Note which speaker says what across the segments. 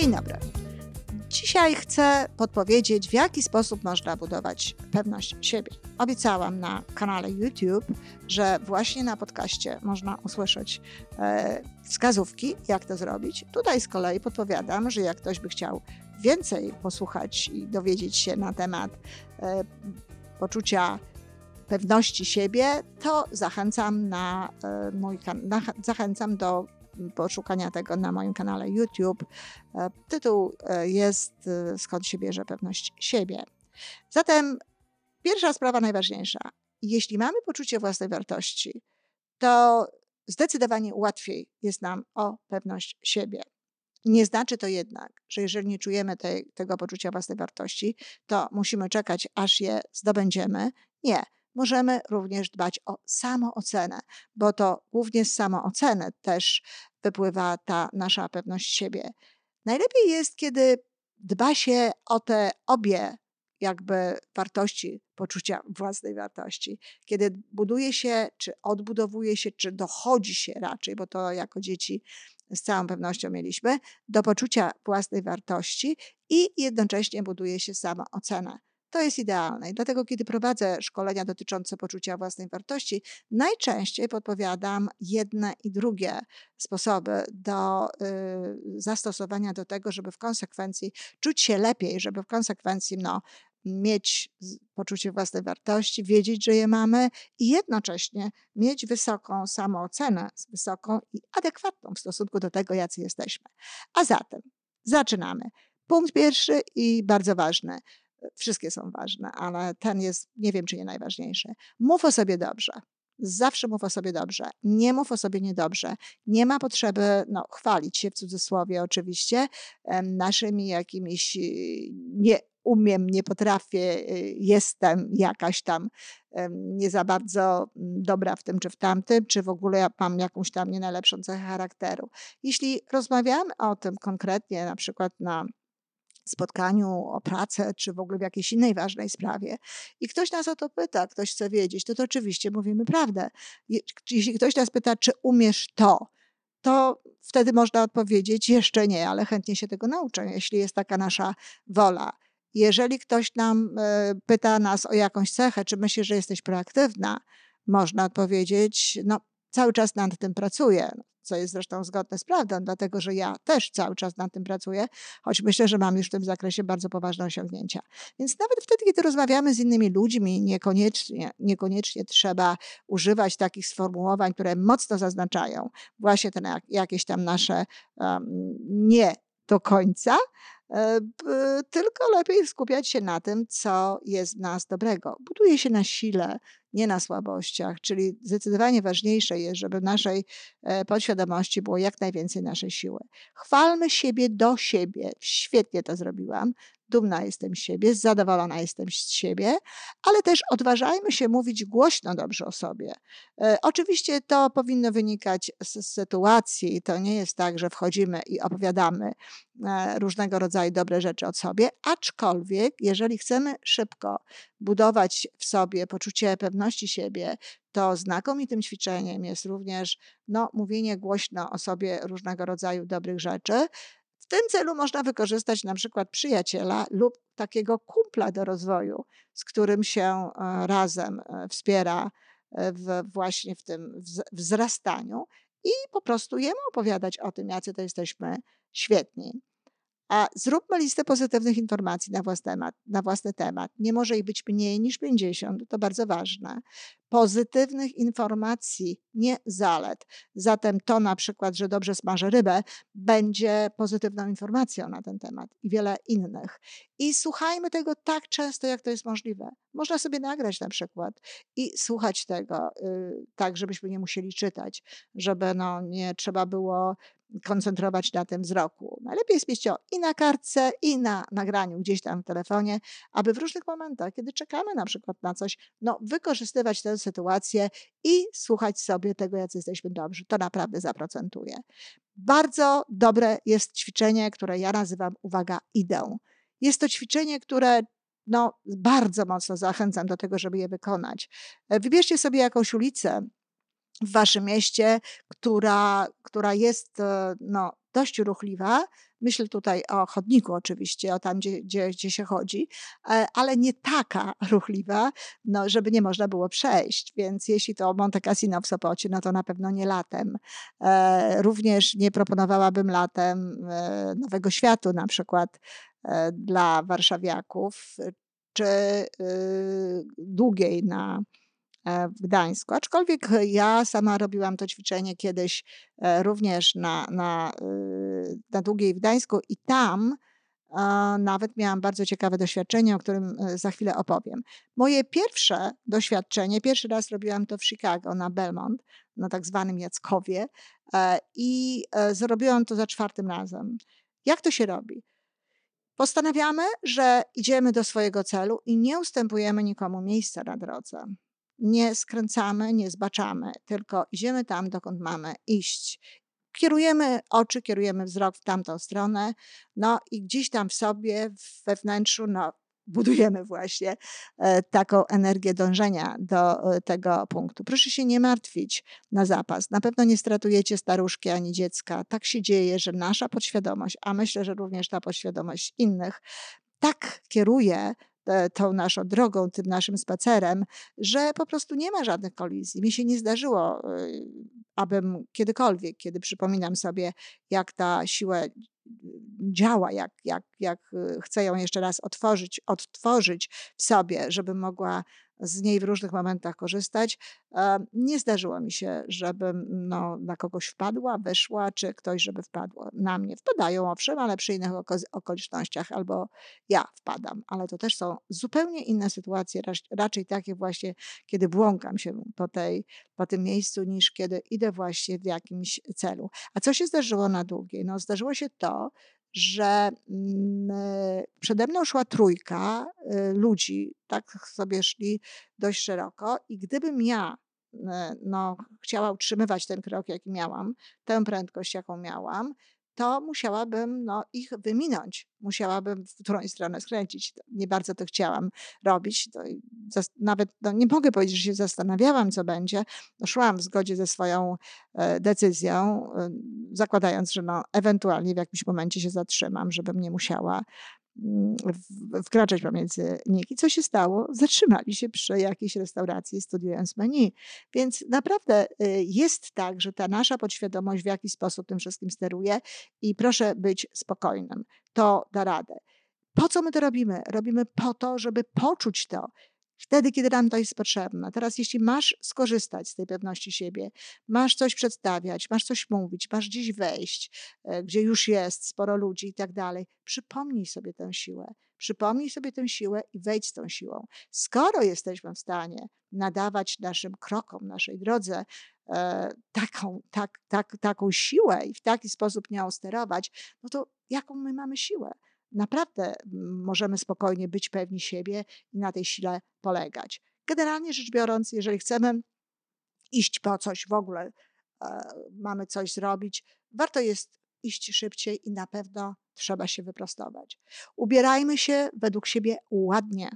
Speaker 1: Dzień dobry. Dzisiaj chcę podpowiedzieć, w jaki sposób można budować pewność siebie. Obiecałam na kanale YouTube, że właśnie na podcaście można usłyszeć e, wskazówki, jak to zrobić. Tutaj z kolei podpowiadam, że jak ktoś by chciał więcej posłuchać i dowiedzieć się na temat e, poczucia pewności siebie, to zachęcam, na, e, mój, na, zachęcam do poszukania tego na moim kanale YouTube. E, tytuł e, jest Skąd się bierze pewność siebie. Zatem pierwsza sprawa najważniejsza. Jeśli mamy poczucie własnej wartości, to zdecydowanie łatwiej jest nam o pewność siebie. Nie znaczy to jednak, że jeżeli nie czujemy tej, tego poczucia własnej wartości, to musimy czekać, aż je zdobędziemy. Nie możemy również dbać o samoocenę, bo to głównie z samooceny też wypływa ta nasza pewność siebie. Najlepiej jest, kiedy dba się o te obie jakby wartości, poczucia własnej wartości. Kiedy buduje się, czy odbudowuje się, czy dochodzi się raczej, bo to jako dzieci z całą pewnością mieliśmy, do poczucia własnej wartości i jednocześnie buduje się samoocenę. To jest idealne. I dlatego, kiedy prowadzę szkolenia dotyczące poczucia własnej wartości, najczęściej podpowiadam jedne i drugie sposoby do y, zastosowania do tego, żeby w konsekwencji czuć się lepiej, żeby w konsekwencji no, mieć poczucie własnej wartości, wiedzieć, że je mamy i jednocześnie mieć wysoką samoocenę, wysoką i adekwatną w stosunku do tego, jacy jesteśmy. A zatem zaczynamy. Punkt pierwszy i bardzo ważny. Wszystkie są ważne, ale ten jest, nie wiem, czy nie najważniejszy. Mów o sobie dobrze. Zawsze mów o sobie dobrze. Nie mów o sobie niedobrze. Nie ma potrzeby no, chwalić się w cudzysłowie oczywiście naszymi jakimiś y, nie umiem, nie potrafię, y, jestem jakaś tam nie za bardzo mm, dobra w tym czy w tamtym, czy w ogóle mam jakąś tam nie najlepszą cechę charakteru. Jeśli rozmawiamy o tym konkretnie, na przykład na spotkaniu o pracę, czy w ogóle w jakiejś innej ważnej sprawie i ktoś nas o to pyta, ktoś chce wiedzieć, to, to oczywiście mówimy prawdę. Jeśli ktoś nas pyta, czy umiesz to, to wtedy można odpowiedzieć jeszcze nie, ale chętnie się tego nauczę, jeśli jest taka nasza wola. Jeżeli ktoś nam e, pyta nas o jakąś cechę, czy myśli, że jesteś proaktywna, można odpowiedzieć, no cały czas nad tym pracuję co jest zresztą zgodne z prawdą, dlatego że ja też cały czas nad tym pracuję, choć myślę, że mam już w tym zakresie bardzo poważne osiągnięcia. Więc nawet wtedy, kiedy rozmawiamy z innymi ludźmi, niekoniecznie, niekoniecznie trzeba używać takich sformułowań, które mocno zaznaczają właśnie te jakieś tam nasze um, nie do końca, e, tylko lepiej skupiać się na tym, co jest w nas dobrego. Buduje się na sile, nie na słabościach, czyli zdecydowanie ważniejsze jest, żeby w naszej e, podświadomości było jak najwięcej naszej siły. Chwalmy siebie do siebie. Świetnie to zrobiłam dumna jestem z siebie, zadowolona jestem z siebie, ale też odważajmy się mówić głośno dobrze o sobie. E, oczywiście to powinno wynikać z sytuacji. To nie jest tak, że wchodzimy i opowiadamy e, różnego rodzaju dobre rzeczy o sobie, aczkolwiek jeżeli chcemy szybko budować w sobie poczucie pewności siebie, to znakomitym ćwiczeniem jest również no, mówienie głośno o sobie różnego rodzaju dobrych rzeczy, w tym celu można wykorzystać na przykład przyjaciela lub takiego kumpla do rozwoju, z którym się e, razem e, wspiera e, w, właśnie w tym wzrastaniu i po prostu jemu opowiadać o tym, jacy to jesteśmy świetni. A zróbmy listę pozytywnych informacji na własny, temat, na własny temat. Nie może ich być mniej niż 50, to bardzo ważne. Pozytywnych informacji, nie zalet. Zatem to na przykład, że dobrze smażę rybę, będzie pozytywną informacją na ten temat i wiele innych. I słuchajmy tego tak często, jak to jest możliwe. Można sobie nagrać na przykład i słuchać tego, yy, tak żebyśmy nie musieli czytać, żeby no, nie trzeba było koncentrować na tym wzroku. Najlepiej jest mieć to i na kartce, i na nagraniu gdzieś tam w telefonie, aby w różnych momentach, kiedy czekamy na przykład na coś, no, wykorzystywać tę sytuację i słuchać sobie tego, jak jesteśmy dobrzy. To naprawdę zaprocentuje. Bardzo dobre jest ćwiczenie, które ja nazywam, uwaga, idę. Jest to ćwiczenie, które no, bardzo mocno zachęcam do tego, żeby je wykonać. Wybierzcie sobie jakąś ulicę, w waszym mieście, która, która jest e, no, dość ruchliwa, Myślę tutaj o chodniku oczywiście, o tam, gdzie, gdzie, gdzie się chodzi, e, ale nie taka ruchliwa, no, żeby nie można było przejść. Więc jeśli to Monte Cassino w Sopocie, no to na pewno nie latem. E, również nie proponowałabym latem Nowego Światu na przykład dla warszawiaków, czy długiej na w Gdańsku. Aczkolwiek ja sama robiłam to ćwiczenie kiedyś e, również na, na, na Długiej w Gdańsku i tam nawet miałam bardzo ciekawe doświadczenie, o którym e, za chwilę opowiem. Moje pierwsze doświadczenie, pierwszy raz robiłam to w Chicago na Belmont, na tak zwanym Jackowie i zrobiłam to za czwartym razem. Jak to się robi? Postanawiamy, że idziemy do swojego celu i nie ustępujemy nikomu miejsca na drodze nie skręcamy, nie zbaczamy, tylko idziemy tam, dokąd mamy iść. Kierujemy oczy, kierujemy wzrok w tamtą stronę, no i gdzieś tam w sobie, we wnętrzu, no, budujemy właśnie e, taką energię dążenia do e, tego punktu. Proszę się nie martwić na zapas. Na pewno nie stratujecie staruszki ani dziecka. Tak się dzieje, że nasza podświadomość, a myślę, że również ta podświadomość innych, tak kieruje tą naszą drogą, tym naszym spacerem, że po prostu nie ma żadnych kolizji. Mi się nie zdarzyło, e, abym kiedykolwiek, kiedy przypominam sobie, jak ta siła działa, jak, jak, jak e, chcę ją jeszcze raz otworzyć, odtworzyć w sobie, żeby mogła z niej w różnych momentach korzystać. Nie zdarzyło mi się, żebym no, na kogoś wpadła, wyszła, czy ktoś, żeby wpadło na mnie. Wpadają owszem, ale przy innych okolicznościach, albo ja wpadam, ale to też są zupełnie inne sytuacje, raczej takie właśnie, kiedy błąkam się po, tej, po tym miejscu, niż kiedy idę właśnie w jakimś celu. A co się zdarzyło na długiej? No, zdarzyło się to, że mm, e, przede mną szła trójka e, ludzi, tak sobie szli dość szeroko i gdybym ja e, no, chciała utrzymywać ten krok, jaki miałam, tę prędkość, jaką miałam, to musiałabym no, ich wyminąć. Musiałabym w którąś stronę skręcić. Nie bardzo to chciałam robić. To nawet no, nie mogę powiedzieć, że się zastanawiałam, co będzie. No, szłam w zgodzie ze swoją e, decyzją, e, zakładając, że no, ewentualnie w jakimś momencie się zatrzymam, żebym nie musiała wkraczać pomiędzy nich. I co się stało? Zatrzymali się przy jakiejś restauracji, studiując menu. Więc naprawdę y, jest tak, że ta nasza podświadomość w jakiś sposób tym wszystkim steruje i proszę być spokojnym. To da radę. Po co my to robimy? Robimy po to, żeby poczuć to, wtedy, kiedy nam to jest potrzebne. Teraz, jeśli masz skorzystać z tej pewności siebie, masz coś przedstawiać, masz coś mówić, masz gdzieś wejść, e, gdzie już jest sporo ludzi i tak dalej, przypomnij sobie tę siłę. Przypomnij sobie tę siłę i wejdź z tą siłą. Skoro jesteśmy w stanie nadawać naszym krokom, naszej drodze e, taką, tak, tak, taką siłę i w taki sposób nią sterować, no to jaką my mamy siłę? naprawdę możemy spokojnie być pewni siebie i na tej sile polegać. Generalnie rzecz biorąc, jeżeli chcemy iść po coś w ogóle, e, mamy coś zrobić, warto jest iść szybciej i na pewno trzeba się wyprostować. Ubierajmy się według siebie ładnie.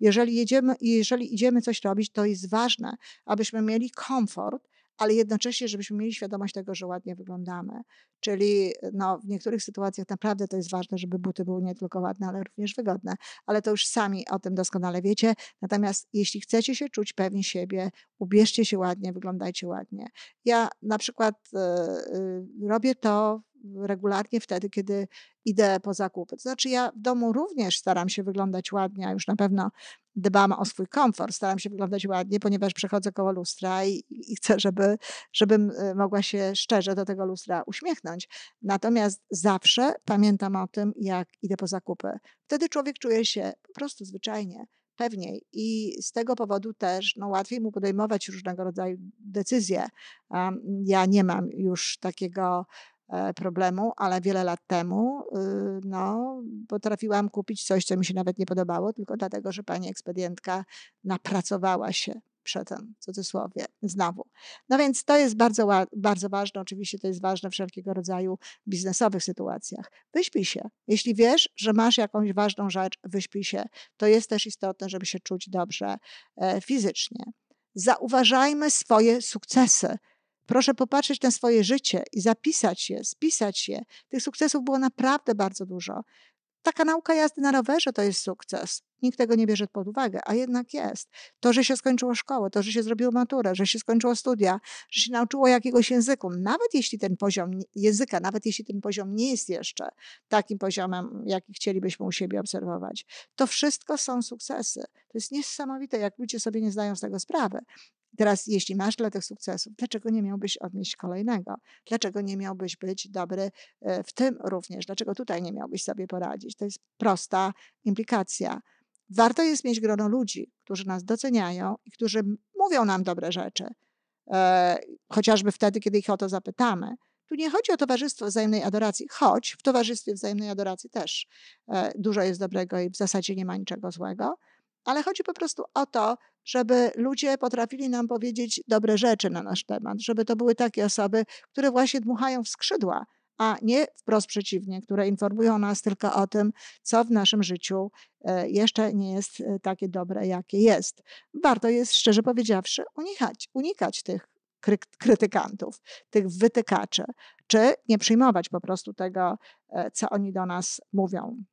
Speaker 1: Jeżeli, jedziemy, jeżeli idziemy coś robić, to jest ważne, abyśmy mieli komfort, ale jednocześnie, żebyśmy mieli świadomość tego, że ładnie wyglądamy. Czyli no, w niektórych sytuacjach naprawdę to jest ważne, żeby buty były nie tylko ładne, ale również wygodne. Ale to już sami o tym doskonale wiecie. Natomiast jeśli chcecie się czuć pewni siebie, ubierzcie się ładnie, wyglądajcie ładnie. Ja na przykład y, y, robię to regularnie wtedy, kiedy idę po zakupy. To znaczy, ja w domu również staram się wyglądać ładnie, a już na pewno dbam o swój komfort, staram się wyglądać ładnie, ponieważ przechodzę koło lustra i, i chcę, żeby, żebym y, mogła się szczerze do tego lustra uśmiechnąć. Natomiast zawsze pamiętam o tym, jak idę po zakupy. Wtedy człowiek czuje się po prostu zwyczajnie pewniej i z tego powodu też no, łatwiej mu podejmować różnego rodzaju decyzje. Ja nie mam już takiego problemu, ale wiele lat temu y, no, potrafiłam kupić coś, co mi się nawet nie podobało, tylko dlatego, że pani ekspedientka napracowała się przy tym, w cudzysłowie, znowu. No więc to jest bardzo, bardzo ważne, oczywiście to jest ważne w wszelkiego rodzaju biznesowych sytuacjach. Wyśpij się. Jeśli wiesz, że masz jakąś ważną rzecz, wyśpij się. To jest też istotne, żeby się czuć dobrze e, fizycznie. Zauważajmy swoje sukcesy Proszę popatrzeć na swoje życie i zapisać je, spisać je. Tych sukcesów było naprawdę bardzo dużo. Taka nauka jazdy na rowerze to jest sukces. Nikt tego nie bierze pod uwagę, a jednak jest. To, że się skończyło szkołę, to, że się zrobiło maturę, że się skończyło studia, że się nauczyło jakiegoś języku, nawet jeśli ten poziom języka, nawet jeśli ten poziom nie jest jeszcze takim poziomem, jaki chcielibyśmy u siebie obserwować, to wszystko są sukcesy. To jest niesamowite, jak ludzie sobie nie zdają z tego sprawy. Teraz, jeśli masz dla tych sukcesów, dlaczego nie miałbyś odnieść kolejnego? Dlaczego nie miałbyś być dobry e, w tym również? Dlaczego tutaj nie miałbyś sobie poradzić? To jest prosta implikacja. Warto jest mieć grono ludzi, którzy nas doceniają i którzy mówią nam dobre rzeczy, e, chociażby wtedy, kiedy ich o to zapytamy. Tu nie chodzi o towarzystwo wzajemnej adoracji, choć w towarzystwie wzajemnej adoracji też e, dużo jest dobrego i w zasadzie nie ma niczego złego, ale chodzi po prostu o to, żeby ludzie potrafili nam powiedzieć dobre rzeczy na nasz temat, żeby to były takie osoby, które właśnie dmuchają w skrzydła, a nie wprost przeciwnie, które informują nas tylko o tym, co w naszym życiu e, jeszcze nie jest e, takie dobre, jakie jest. Warto jest, szczerze powiedziawszy, unikać, unikać tych krytykantów, tych wytykaczy, czy nie przyjmować po prostu tego, e, co oni do nas mówią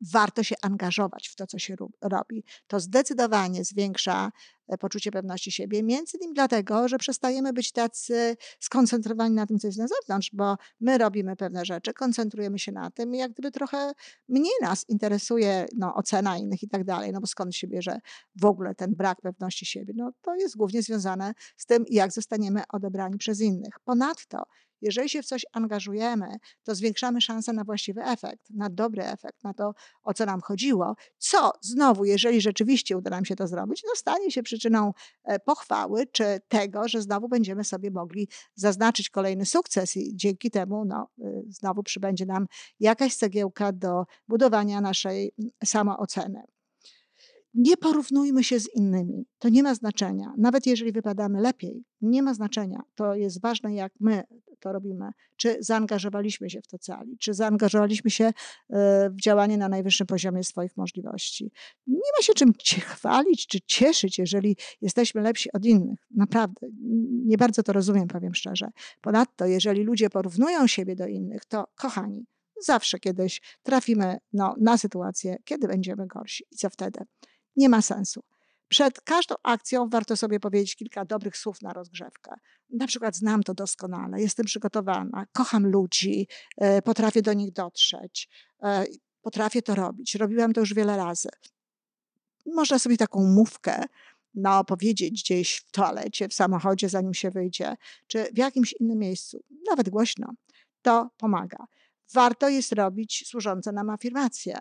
Speaker 1: warto się angażować w to, co się robi. To zdecydowanie zwiększa e, poczucie pewności siebie, między innymi dlatego, że przestajemy być tacy skoncentrowani na tym, co jest na zewnątrz, bo my robimy pewne rzeczy, koncentrujemy się na tym i jak gdyby trochę mniej nas interesuje no, ocena innych i tak dalej, no bo skąd się bierze w ogóle ten brak pewności siebie? No to jest głównie związane z tym, jak zostaniemy odebrani przez innych. Ponadto, jeżeli się w coś angażujemy, to zwiększamy szansę na właściwy efekt, na dobry efekt, na to, o co nam chodziło, co znowu, jeżeli rzeczywiście uda nam się to zrobić, no stanie się przyczyną e, pochwały, czy tego, że znowu będziemy sobie mogli zaznaczyć kolejny sukces i dzięki temu no, y, znowu przybędzie nam jakaś cegiełka do budowania naszej samooceny. Nie porównujmy się z innymi. To nie ma znaczenia. Nawet jeżeli wypadamy lepiej, nie ma znaczenia. To jest ważne, jak my to robimy. Czy zaangażowaliśmy się w to cali, czy zaangażowaliśmy się e, w działanie na najwyższym poziomie swoich możliwości. Nie ma się czym chwalić czy cieszyć, jeżeli jesteśmy lepsi od innych. Naprawdę. Nie bardzo to rozumiem, powiem szczerze. Ponadto, jeżeli ludzie porównują siebie do innych, to kochani, zawsze kiedyś trafimy no, na sytuację, kiedy będziemy gorsi. I co wtedy? nie ma sensu. Przed każdą akcją warto sobie powiedzieć kilka dobrych słów na rozgrzewkę. Na przykład znam to doskonale, jestem przygotowana, kocham ludzi, e, potrafię do nich dotrzeć, e, potrafię to robić. Robiłam to już wiele razy. Można sobie taką mówkę no, powiedzieć gdzieś w toalecie, w samochodzie, zanim się wyjdzie, czy w jakimś innym miejscu, nawet głośno. To pomaga. Warto jest robić służące nam afirmacje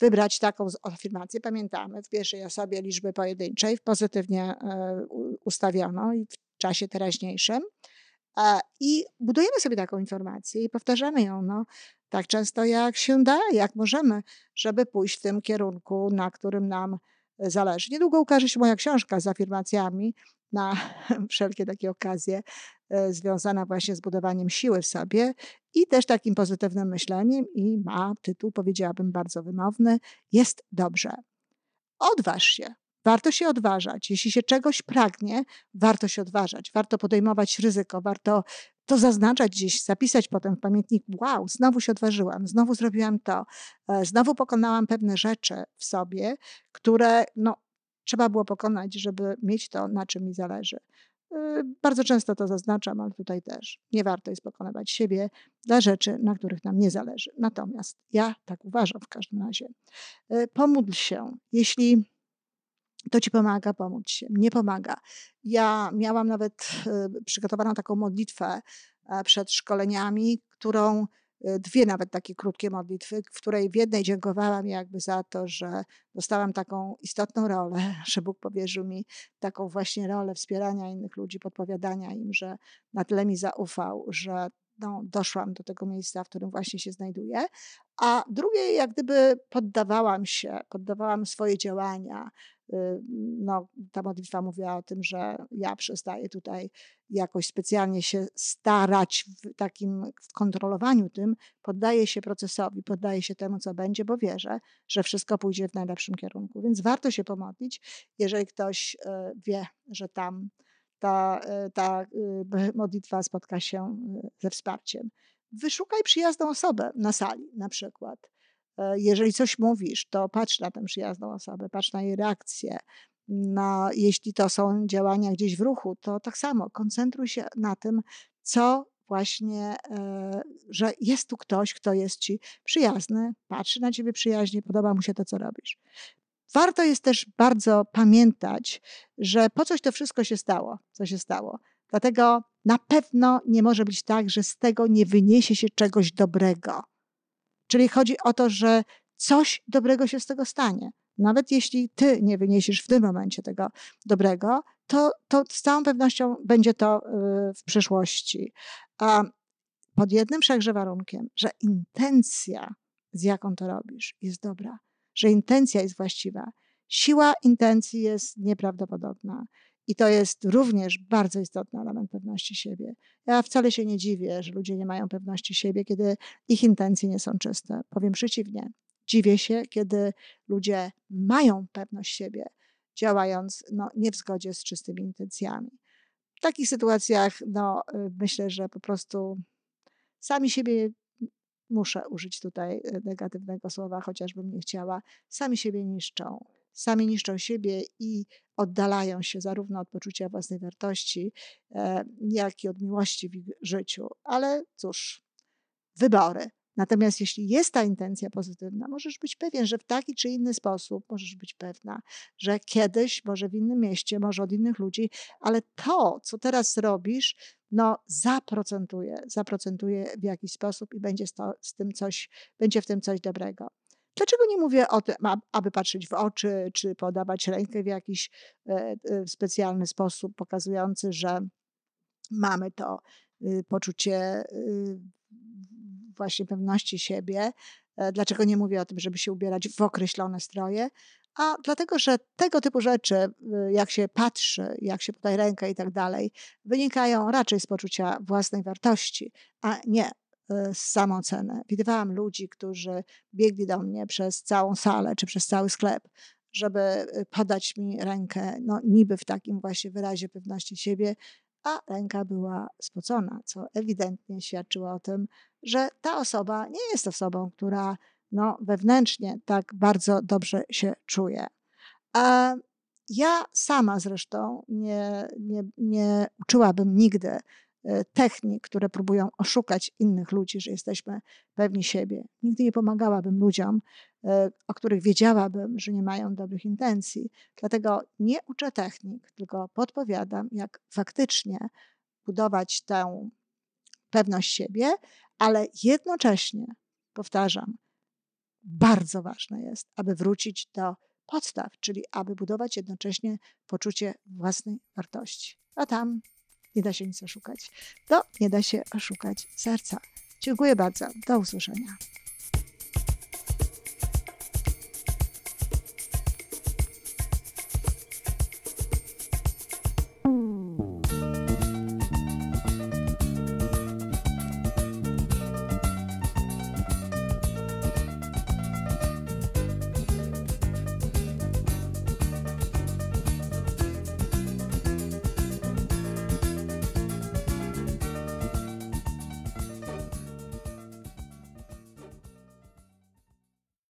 Speaker 1: wybrać taką afirmację. Pamiętamy w pierwszej osobie liczby pojedynczej, pozytywnie e, ustawioną i w czasie teraźniejszym. I budujemy sobie taką informację i powtarzamy ją no, tak często, jak się da, jak możemy, żeby pójść w tym kierunku, na którym nam zależy. Niedługo ukaże się moja książka z afirmacjami na wszelkie takie okazje e, związana właśnie z budowaniem siły w sobie i też takim pozytywnym myśleniem i ma tytuł, powiedziałabym, bardzo wymowny, jest dobrze. Odważ się. Warto się odważać. Jeśli się czegoś pragnie, warto się odważać, warto podejmować ryzyko, warto to zaznaczać gdzieś, zapisać potem w pamiętnik, wow, znowu się odważyłam, znowu zrobiłam to, e, znowu pokonałam pewne rzeczy w sobie, które no, trzeba było pokonać, żeby mieć to, na czym mi zależy. Y, bardzo często to zaznaczam, ale tutaj też nie warto jest pokonywać siebie dla rzeczy, na których nam nie zależy. Natomiast ja tak uważam w każdym razie. Y, pomódl się. Jeśli to ci pomaga, pomóc się. Nie pomaga. Ja miałam nawet y, przygotowaną taką modlitwę e, przed szkoleniami, którą dwie nawet takie krótkie modlitwy, w której w jednej dziękowałam jakby za to, że dostałam taką istotną rolę, że Bóg powierzył mi taką właśnie rolę wspierania innych ludzi, podpowiadania im, że na tyle mi zaufał, że no, doszłam do tego miejsca, w którym właśnie się znajduję. A drugie, jak gdyby poddawałam się, poddawałam swoje działania. Y, no, ta modlitwa mówiła o tym, że ja przestaję tutaj jakoś specjalnie się starać w takim w kontrolowaniu tym, poddaję się procesowi, poddaję się temu, co będzie, bo wierzę, że wszystko pójdzie w najlepszym kierunku. Więc warto się pomodlić, jeżeli ktoś y, wie, że tam ta, ta modlitwa spotka się ze wsparciem. Wyszukaj przyjazną osobę na sali, na przykład. Jeżeli coś mówisz, to patrz na tę przyjazną osobę, patrz na jej reakcję. Na, jeśli to są działania gdzieś w ruchu, to tak samo koncentruj się na tym, co właśnie, e, że jest tu ktoś, kto jest ci przyjazny, patrzy na ciebie przyjaźnie, podoba mu się to, co robisz. Warto jest też bardzo pamiętać, że po coś to wszystko się stało, co się stało. Dlatego na pewno nie może być tak, że z tego nie wyniesie się czegoś dobrego. Czyli chodzi o to, że coś dobrego się z tego stanie. Nawet jeśli ty nie wyniesiesz w tym momencie tego dobrego, to, to z całą pewnością będzie to y, w przyszłości. A pod jednym wszakże warunkiem, że intencja, z jaką to robisz, jest dobra, że intencja jest właściwa. Siła intencji jest nieprawdopodobna. I to jest również bardzo istotny element pewności siebie. Ja wcale się nie dziwię, że ludzie nie mają pewności siebie, kiedy ich intencje nie są czyste. Powiem przeciwnie. Dziwię się, kiedy ludzie mają pewność siebie, działając no, nie w zgodzie z czystymi intencjami. W takich sytuacjach no, y, myślę, że po prostu sami siebie muszę użyć tutaj y, negatywnego słowa, chociażbym nie chciała, sami siebie niszczą. Sami niszczą siebie i oddalają się zarówno od poczucia własnej wartości, e, jak i od miłości w ich życiu. Ale cóż, wybory. Natomiast jeśli jest ta intencja pozytywna, możesz być pewien, że w taki czy inny sposób możesz być pewna, że kiedyś, może w innym mieście, może od innych ludzi, ale to, co teraz robisz, no zaprocentuje, zaprocentuje w jakiś sposób i będzie to, z tym coś, będzie w tym coś dobrego. Dlaczego nie mówię o tym, aby patrzeć w oczy, czy podawać rękę w jakiś e, e, specjalny sposób, pokazujący, że mamy to y, poczucie y, właśnie pewności siebie. E, dlaczego nie mówię o tym, żeby się ubierać w określone stroje? A dlatego, że tego typu rzeczy, y, jak się patrzy, jak się podaje rękę i tak dalej, wynikają raczej z poczucia własnej wartości, a nie y, z samoocenę. Widywałam ludzi, którzy biegli do mnie przez całą salę czy przez cały sklep, żeby y, podać mi rękę, no niby w takim właśnie wyrazie pewności siebie, a ręka była spocona, co ewidentnie świadczyło o tym, że ta osoba nie jest osobą, która no, wewnętrznie tak bardzo dobrze się czuje. A ja sama zresztą nie, nie, nie uczyłabym nigdy e, technik, które próbują oszukać innych ludzi, że jesteśmy pewni siebie. Nigdy nie pomagałabym ludziom, e, o których wiedziałabym, że nie mają dobrych intencji. Dlatego nie uczę technik, tylko podpowiadam, jak faktycznie budować tę pewność siebie, ale jednocześnie, powtarzam, bardzo ważne jest, aby wrócić do podstaw, czyli aby budować jednocześnie poczucie własnej wartości. A tam nie da się nic oszukać. To nie da się oszukać serca. Dziękuję bardzo. Do usłyszenia.